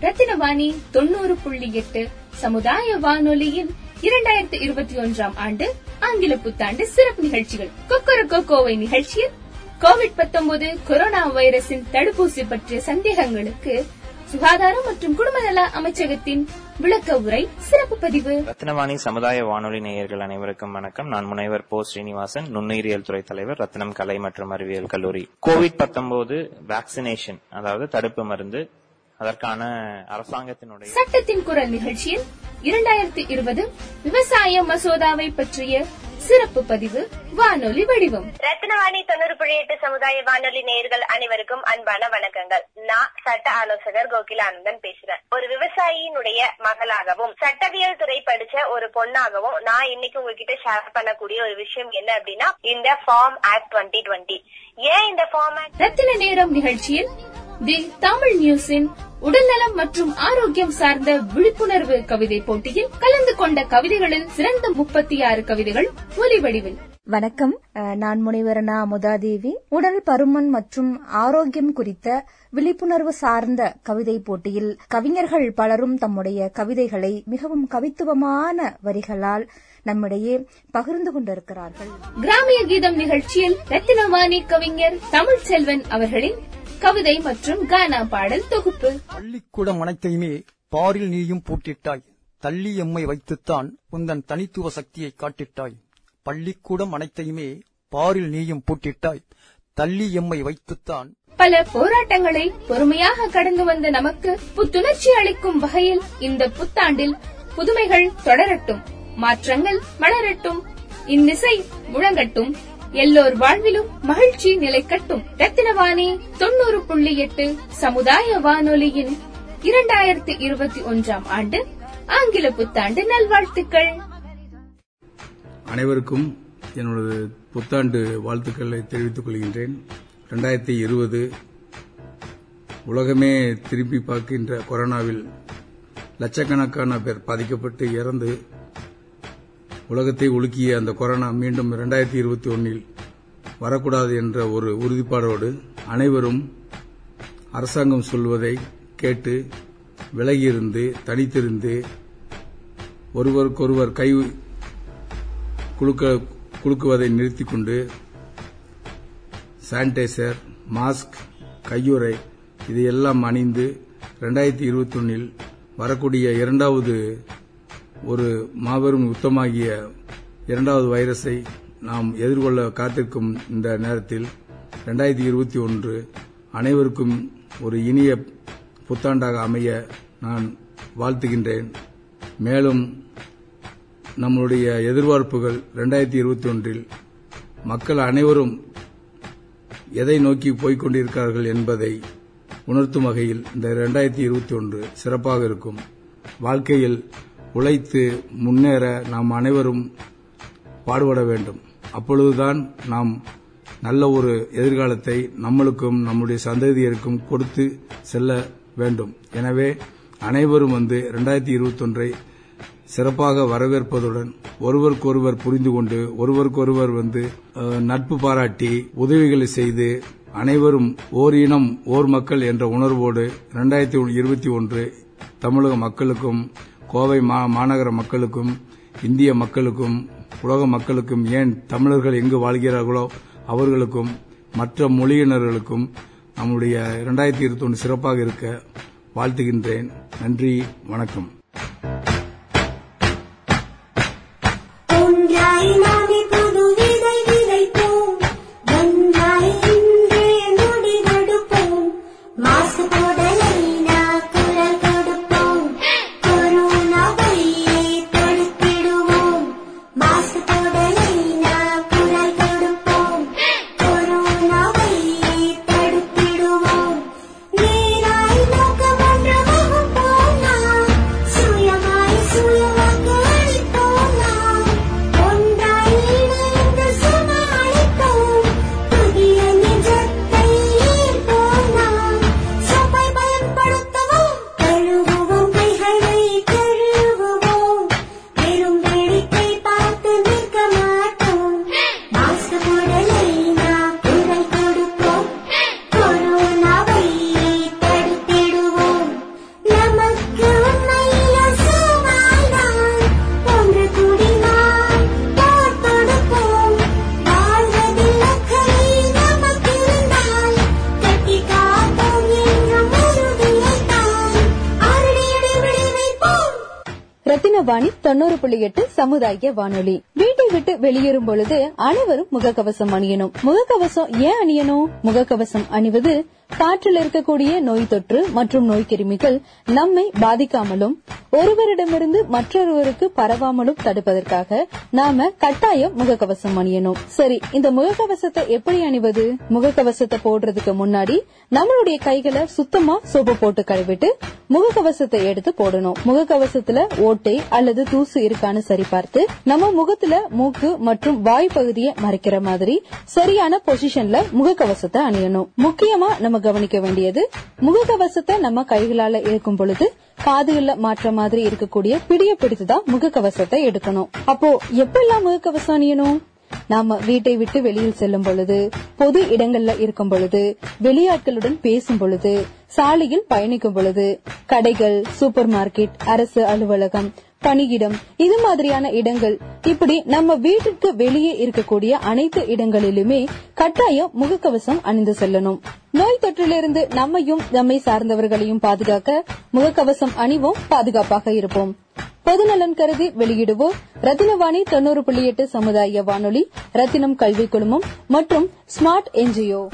ரத்தினவாணி தொண்ணூறு புள்ளி எட்டு சமுதாய வானொலியின் இரண்டாயிரத்தி இருபத்தி ஒன்றாம் ஆண்டு ஆங்கில புத்தாண்டு சிறப்பு நிகழ்ச்சிகள். கொக்கர கோவை நிகழ்ச்சியில் கோவிட் 19 கொரோனா வைரஸின் தடுப்பூசி பற்றிய சந்தேகங்களுக்கு சுகாதாரம் மற்றும் குடும்ப நல அமைச்சகத்தின் விளக்க உரை சிறப்பு பதிவு. ரத்னவாணி சமுதாய வானொலி நேயர்கள் அனைவருக்கும் வணக்கம். நான் முனைவர் போ. ஸ்ரீனிவாசன் நுண்ணுயிரியல் துறை தலைவர் ரத்னம் கலை மற்றும் அறிவியல் கல்லூரி. கோவிட் வேக்சினேஷன் அதாவது தடுப்பு மருந்து அதற்கான அரசாங்கத்தினுடைய சட்டத்தின் குரல் நிகழ்ச்சியில் இரண்டாயிரத்தி இருபது விவசாய மசோதாவை பற்றிய சிறப்பு பதிவு வானொலி வடிவம். ரத்னவாணி தொண்ணூறு புள்ளி எட்டு சமுதாய வானொலி நேயர்கள் அனைவருக்கும் அன்பான வணக்கங்கள். நான் சட்ட ஆலோசகர் கோகிலானந்தன் பேசுறேன். ஒரு விவசாயியினுடைய மகளாகவும் சட்டவியல் துறை படிச்ச ஒரு பொண்ணாகவும் நான் இன்னைக்கு உங்ககிட்ட ஷேர் பண்ணக்கூடிய ஒரு விஷயம் என்ன அப்படின்னா இந்த ஃபார்ம் ஆக்ட் டுவெண்ட்டி டுவெண்ட்டி ஏன் இந்த ஃபார்ம் ஆக்ட் ரத்தின நேரம் நிகழ்ச்சியில் தி தமிழ் நியூஸின் உடல்நலம் மற்றும் ஆரோக்கியம் சார்ந்த விழிப்புணர்வு கவிதை போட்டியில் கலந்து கொண்ட கவிதைகளில் சிறந்த முப்பத்தி ஆறு கவிதைகள் ஒலி வடிவில் வணக்கம் நான் முனைவர் நா முதாதேவி. உடல் பருமன் மற்றும் ஆரோக்கியம் குறித்த விழிப்புணர்வு சார்ந்த கவிதை போட்டியில் கவிஞர்கள் பலரும் தம்முடைய கவிதைகளை மிகவும் கவித்துவமான வரிகளால் நம்மிடையே பகிர்ந்து கொண்டிருக்கிறார்கள். கிராமிய கீதம் நிகழ்ச்சியில் ரத்தினவாணி கவிஞர் தமிழ் செல்வன் அவர்களின் கவிதை மற்றும் கானா பாடல் தொகுப்பு. பள்ளிக்கூடம் அனைத்தையுமே பாரில் நீயும் பூட்டிட்டாய். தள்ளி எம்மை வைத்துத்தான் உந்தன் தனித்துவ சக்தியை காட்டிட்டாய். பள்ளிக்கூடம் அனைத்தையுமே பாரில் நீயும் பூட்டிட்டாய். தள்ளி எம்மை வைத்துத்தான். பல போராட்டங்களை பொறுமையாக கடந்து வந்த நமக்கு புத்துணர்ச்சி அளிக்கும் வகையில் இந்த புத்தாண்டில் புதுமைகள் தொடரட்டும் மாற்றங்கள் மலரட்டும். இந்நிசை முழங்கட்டும். எல்லோர் வாழ்விலும் மகிழ்ச்சி நிலைக்கட்டும் ரத்தினவாணி தொண்ணூறு புள்ளி எட்டு சமுதாய வானொலியின் இரண்டாயிரத்தி இருபத்தி ஒன்றாம் ஆண்டு ஆங்கில புத்தாண்டு நல்வாழ்த்துக்கள். அனைவருக்கும் என்னோட புத்தாண்டு வாழ்த்துக்களை தெரிவித்துக் கொள்கின்றேன். ரெண்டாயிரத்தி இருபது உலகமே திரும்பி பார்க்கின்ற கொரோனாவில் லட்சக்கணக்கான பேர் பாதிக்கப்பட்டு இறந்து உலகத்தை உலுக்கிய அந்த கொரோனா மீண்டும் ரெண்டாயிரத்தி இருபத்தி ஒன்னில் வரக்கூடாது என்ற ஒரு உறுதிப்பாடோடு அனைவரும் அரசாங்கம் சொல்வதை கேட்டு விலகியிருந்து தனித்திருந்து ஒருவருக்கொருவர் கை குலுக்க குலுக்குவதை நிறுத்திக் கொண்டு சானிடைசர் மாஸ்க் கையுறை இதையெல்லாம் அணிந்து ரெண்டாயிரத்தி இருபத்தி ஒன்னில் வரக்கூடிய இரண்டாவது ஒரு மாபெரும் யுத்தமாகிய இரண்டாவது வைரஸை நாம் எதிர்கொள்ள காத்திருக்கும் இந்த நேரத்தில் ரெண்டாயிரத்தி இருபத்தி ஒன்று அனைவருக்கும் ஒரு இனிய புத்தாண்டாக அமைய நான் வாழ்த்துகின்றேன். மேலும் நம்மளுடைய எதிர்பார்ப்புகள் ரெண்டாயிரத்தி இருபத்தி ஒன்றில் மக்கள் அனைவரும் எதை நோக்கி போய்கொண்டிருக்கிறார்கள் என்பதை உணர்த்தும் வகையில் இந்த ரெண்டாயிரத்தி இருபத்தி ஒன்று சிறப்பாக இருக்கும். வாழ்க்கையில் உழைத்து முன்னேற நாம் அனைவரும் பாடுபட வேண்டும். அப்பொழுதுதான் நாம் நல்ல ஒரு எதிர்காலத்தை நம்மளுக்கும் நம்முடைய சந்ததியருக்கும் கொடுத்து செல்ல வேண்டும். எனவே அனைவரும் வந்து ரெண்டாயிரத்தி இருபத்தொன்றை சிறப்பாக வரவேற்பதுடன் ஒருவருக்கொருவர் புரிந்து கொண்டு ஒருவருக்கொருவர் வந்து நட்பு பாராட்டி உதவிகளை செய்து அனைவரும் ஓர் இனம் ஓர் மக்கள் என்ற உணர்வோடு இரண்டாயிரத்தி இருபத்தி ஒன்று தமிழக மக்களுக்கும் கோவை மா- மாநகர மக்களுக்கும் இந்திய மக்களுக்கும் உலக மக்களுக்கும் ஏன் தமிழர்கள் எங்கு வாழ்கிறார்களோ அவர்களுக்கும் மற்ற மொழியினர்களுக்கும் நம்முடைய இரண்டாயிரத்தி இருபத்தி ஒன்று சிறப்பாக இருக்க வாழ்த்துகின்றேன். நன்றி வணக்கம். ரத்தினவாணி தொண்ணூறு புள்ளி எட்டு சமுதாய வானொலி. வீட்டை விட்டு வெளியேறும் பொழுது அனைவரும் முகக்கவசம் அணியணும். முகக்கவசம் ஏன் அணியணும்? முகக்கவசம் அணிவது காற்றில் இருக்கக்கூடிய நோய் தொற்று மற்றும் நோய் கிருமிகள் நம்மை பாதிக்காமலும் ஒருவரிடமிருந்து மற்றொருவருக்கு பரவாமலும் தடுப்பதற்காக நாம கட்டாயம் முகக்கவசம் அணியணும். சரி இந்த முகக்கவசத்தை எப்படி அணிவது? முகக்கவசத்தை போடுறதுக்கு முன்னாடி நம்மளுடைய கைகளை சுத்தமா சோப்பு போட்டு கழுவிட்டு முகக்கவசத்தை எடுத்து போடணும். முகக்கவசத்துல ஓட்டை அல்லது தூசு இருக்கான்னு சரிபார்த்து நம்ம முகத்துல மூக்கு மற்றும் வாய் பகுதியை மறைக்கிற மாதிரி சரியான பொசிஷன்ல முகக்கவசத்தை அணியணும். முக்கியமா நம்ம கவனிக்க வேண்டியது முகக்கவசத்தை நம்ம கைகளால இருக்கும் பொழுது காதுகள்ல மாற்ற மாதிரி இருக்கக்கூடிய பிடிய பிடித்துதான் முகக்கவசத்தை எடுக்கணும். அப்போ எப்பெல்லாம் முகக்கவசம் அணியணும்? நாம வீட்டை விட்டு வெளியில் செல்லும் பொழுது பொது இடங்கள்ல இருக்கும் பொழுது வெளியாட்களுடன் பேசும் பொழுது சாலையில் பயணிக்கும் பொழுது கடைகள் சூப்பர் மார்க்கெட் அரசு அலுவலகம் பணியிடம். இது மாதிரியான இடங்கள். இப்படி நம்ம வீட்டுக்கு வெளியே இருக்கக்கூடிய அனைத்து இடங்களிலுமே கட்டாயம் முகக்கவசம் அணிந்து செல்லணும். நோய் தொற்றிலிருந்து நம்மையும் நம்மை சார்ந்தவர்களையும் பாதுகாக்க முகக்கவசம் அணிவோம் பாதுகாப்பாக இருப்போம். பொதுநலன் கருதி வெளியிடுவோர் ரத்தினவாணி தொண்ணூறு புள்ளி எட்டு சமுதாய வானொலி ரத்தினம் கல்வி குழுமம் மற்றும் ஸ்மார்ட் என்ஜிஓ.